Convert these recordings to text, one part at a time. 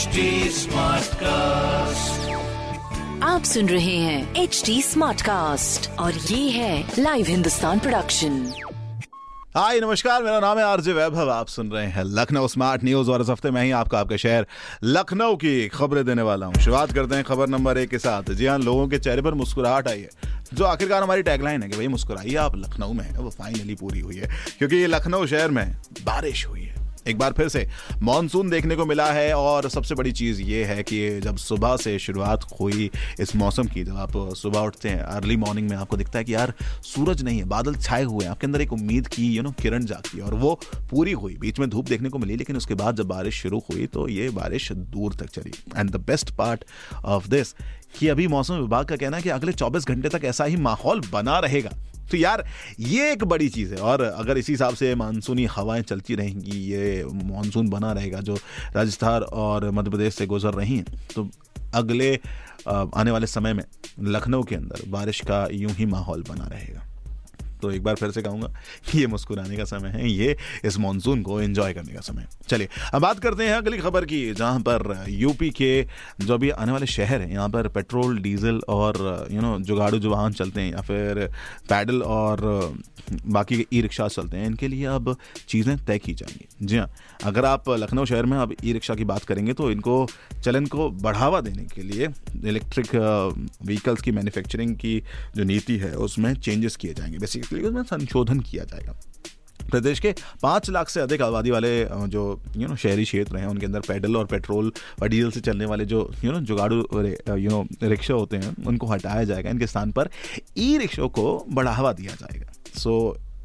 HD Smartcast. आप सुन रहे हैं एच डी स्मार्ट कास्ट और ये है लाइव हिंदुस्तान प्रोडक्शन हाय नमस्कार मेरा नाम है आरजे वैभव आप सुन रहे हैं लखनऊ स्मार्ट न्यूज़ और इस हफ़्ते में ही आपका आपके शहर लखनऊ की खबरें देने वाला हूँ। शुरुआत करते हैं खबर नंबर एक के साथ। जी हाँ लोगों के चेहरे पर मुस्कुराहट आई है। जो आखिरकार हमारी टैगलाइन है कि भाई मुस्कुराइए आप लखनऊ में है वो फाइनली पूरी हुई है क्योंकि ये लखनऊ शहर में बारिश हुई है। एक बार फिर से मानसून देखने को मिला है और सबसे बड़ी चीज़ ये है कि जब सुबह से शुरुआत हुई इस मौसम की, जब आप सुबह उठते हैं अर्ली मॉर्निंग में आपको दिखता है कि यार सूरज नहीं है, बादल छाए हुए हैं, आपके अंदर एक उम्मीद की यू नो किरण जागती है और वो पूरी हुई। बीच में धूप देखने को मिली, लेकिन उसके बाद जब बारिश शुरू हुई तो ये बारिश दूर तक चली। And the best part of this कि अभी मौसम विभाग का कहना है कि अगले 24 घंटे तक ऐसा ही माहौल बना रहेगा। तो यार, ये एक बड़ी चीज़ है। और अगर इसी हिसाब से मानसूनी हवाएँ चलती रहेंगी, ये मानसून बना रहेगा जो राजस्थान और मध्य प्रदेश से गुजर रही हैं तो अगले आने वाले समय में लखनऊ के अंदर बारिश का यूँ ही माहौल बना रहेगा। तो एक बार फिर से कहूँगा कि ये मुस्कुराने का समय है, ये इस मानसून को एंजॉय करने का समय चलिए, अब बात करते हैं अगली खबर की, जहाँ पर यूपी के जो भी आने वाले शहर हैं, यहाँ पर पेट्रोल, डीजल और यू नो जुगाड़ू जो वाहन चलते हैं या फिर पैडल और, बाकी ई रिक्शा चलते हैं, इनके लिए अब चीज़ें तय की जाएँगी। जी हाँ अगर आप लखनऊ शहर में अब ई रिक्शा की बात करेंगे तो इनको, चलन को बढ़ावा देने के लिए इलेक्ट्रिक व्हीकल्स की मैन्युफैक्चरिंग की जो नीति है, उसमें चेंजेस किए जाएँगे। बेसिकली उसमें संशोधन किया जाएगा। प्रदेश के पाँच लाख से अधिक आबादी वाले जो यू नो शहरी क्षेत्र हैं, उनके अंदर पैडल और पेट्रोल और डीजल से चलने वाले जो यू नो जुगाड़ू यू नो रिक्शा होते हैं, उनको हटाया जाएगा। इनके स्थान पर ई रिक्शों को बढ़ावा दिया जाएगा। सो,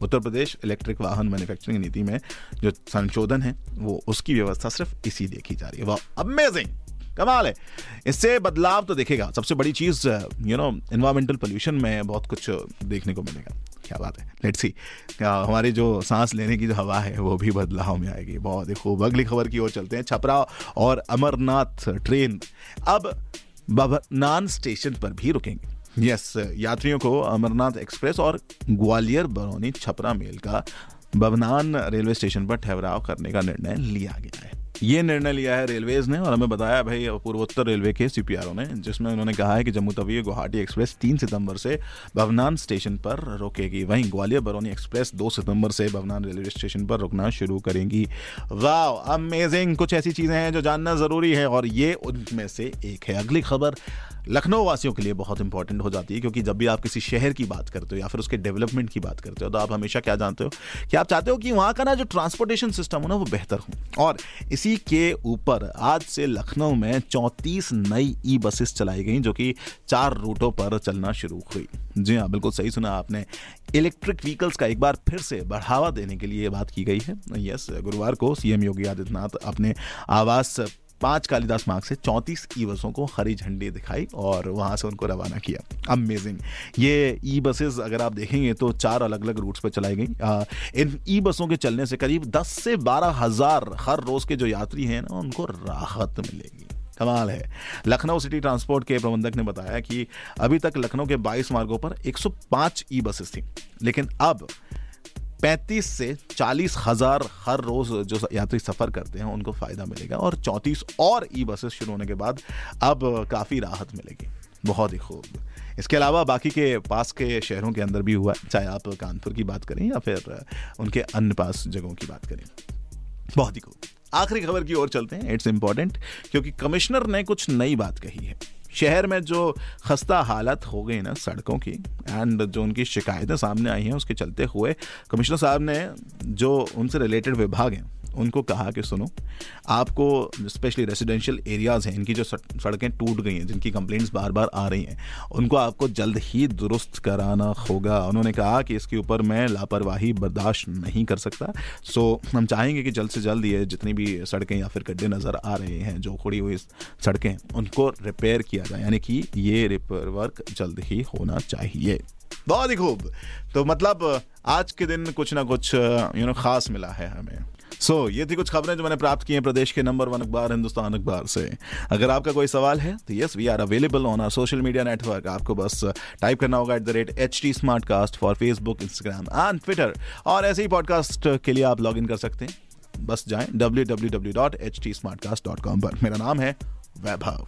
उत्तर प्रदेश इलेक्ट्रिक वाहन मैन्युफैक्चरिंग नीति में जो संशोधन है, वो उसकी व्यवस्था सिर्फ़ इसी देखी जा रही है। वह अमेजिंग कमाल है। इससे बदलाव तो देखेगा। सबसे बड़ी चीज़ यू नो इन्वायरमेंटल पोल्यूशन में बहुत कुछ देखने को मिलेगा। क्या बात है। लेट्स सी हमारी जो सांस लेने की जो हवा है वो भी बदलाव में आएगी। बहुत ही खूब। अगली खबर की ओर चलते हैं। छपरा और अमरनाथ ट्रेन अब बबनान स्टेशन पर भी रुकेंगे। यस yes, यात्रियों को अमरनाथ एक्सप्रेस और ग्वालियर बरौनी छपरा मेल का बबनान रेलवे स्टेशन पर ठहराव करने का निर्णय लिया गया है। ये निर्णय लिया है रेलवेज ने और हमें बताया भाई, पूर्वोत्तर रेलवे के सीपीआरओ ने, जिसमें उन्होंने कहा है कि जम्मू तवी गुवाहाटी एक्सप्रेस तीन सितंबर से भवनान स्टेशन पर रोकेगी। वहीं ग्वालियर बरौनी एक्सप्रेस दो सितंबर से भवनान रेलवे स्टेशन पर रुकना शुरू करेंगी। वाह अमेजिंग कुछ ऐसी चीज़ें हैं जो जानना ज़रूरी है और ये उनमें से एक है। अगली खबर लखनऊ वासियों के लिए बहुत इंपॉर्टेंट हो जाती है, क्योंकि जब भी आप किसी शहर की बात करते हो या फिर उसके डेवलपमेंट की बात करते हो तो आप हमेशा क्या जानते हो कि आप चाहते हो कि वहाँ का ना जो ट्रांसपोर्टेशन सिस्टम हो ना, वो बेहतर हो। और इसी के ऊपर आज से लखनऊ में चौंतीस नई ई बसेस चलाई गई, जो कि चार रूटों पर चलना शुरू हुई। जी हाँ बिल्कुल सही सुना आपने। इलेक्ट्रिक व्हीकल्स का एक बार फिर से बढ़ावा देने के लिए बात की गई है। यस गुरुवार को सीएम योगी आदित्यनाथ अपने आवास पाँच कालिदास मार्ग से चौंतीस ई बसों को हरी झंडी दिखाई और वहाँ से उनको रवाना किया। अमेजिंग ये ई बसेस अगर आप देखेंगे तो चार अलग अलग रूट्स पर चलाई गई। इन ई बसों के चलने से करीब दस से बारह हज़ार हर रोज के जो यात्री हैं ना, उनको राहत मिलेगी। कमाल है। लखनऊ सिटी ट्रांसपोर्ट के प्रबंधक ने बताया कि अभी तक लखनऊ के 22 मार्गों पर 105 ई बसेस थी। लेकिन अब पैंतीस से चालीस हज़ार हर रोज जो यात्री सफ़र करते हैं, उनको फ़ायदा मिलेगा और चौंतीस और ई बसेस शुरू होने के बाद अब काफ़ी राहत मिलेगी। बहुत ही खूब। इसके अलावा बाकी के पास के शहरों के अंदर भी हुआ चाहे आप कानपुर की बात करें या फिर उनके अन्य पास जगहों की बात करें। बहुत ही खूब। आखिरी खबर की ओर चलते हैं। इट्स इंपॉर्टेंट क्योंकि कमिश्नर ने कुछ नई बात कही है। शहर में जो खस्ता हालत हो गई ना सड़कों की एंड जो उनकी शिकायतें सामने आई हैं, उसके चलते हुए कमिश्नर साहब ने जो उनसे रिलेटेड विभाग हैं उनको कहा कि सुनो, आपको स्पेशली रेजिडेंशियल एरियाज़ हैं, इनकी जो सड़कें टूट गई हैं, जिनकी कंप्लेंट्स बार बार आ रही हैं, उनको आपको जल्द ही दुरुस्त कराना होगा। उन्होंने कहा कि इसके ऊपर मैं लापरवाही बर्दाश्त नहीं कर सकता। सो हम चाहेंगे कि जल्द से जल्द ये जितनी भी सड़कें या फिर गड्ढे नज़र आ रहे हैं, जो खुड़ी हुई सड़कें, उनको रिपेयर किया जाए। यानी कि ये रिपेयर वर्क जल्द ही होना चाहिए। बहुत ही खूब। तो मतलब आज के दिन कुछ ना कुछ यू नो खास मिला है हमें। सो so, ये थी कुछ खबरें जो मैंने प्राप्त की हैं प्रदेश के नंबर वन अखबार हिंदुस्तान अखबार से। अगर आपका कोई सवाल है तो yes we are available on our social media network आपको बस टाइप करना होगा at the rate H T Smartcast for Facebook Instagram and Twitter और ऐसे ही पॉडकास्ट के लिए आप लॉग इन कर सकते हैं। बस जाएँ www.htsmartcast.com पर। मेरा नाम है वैभव।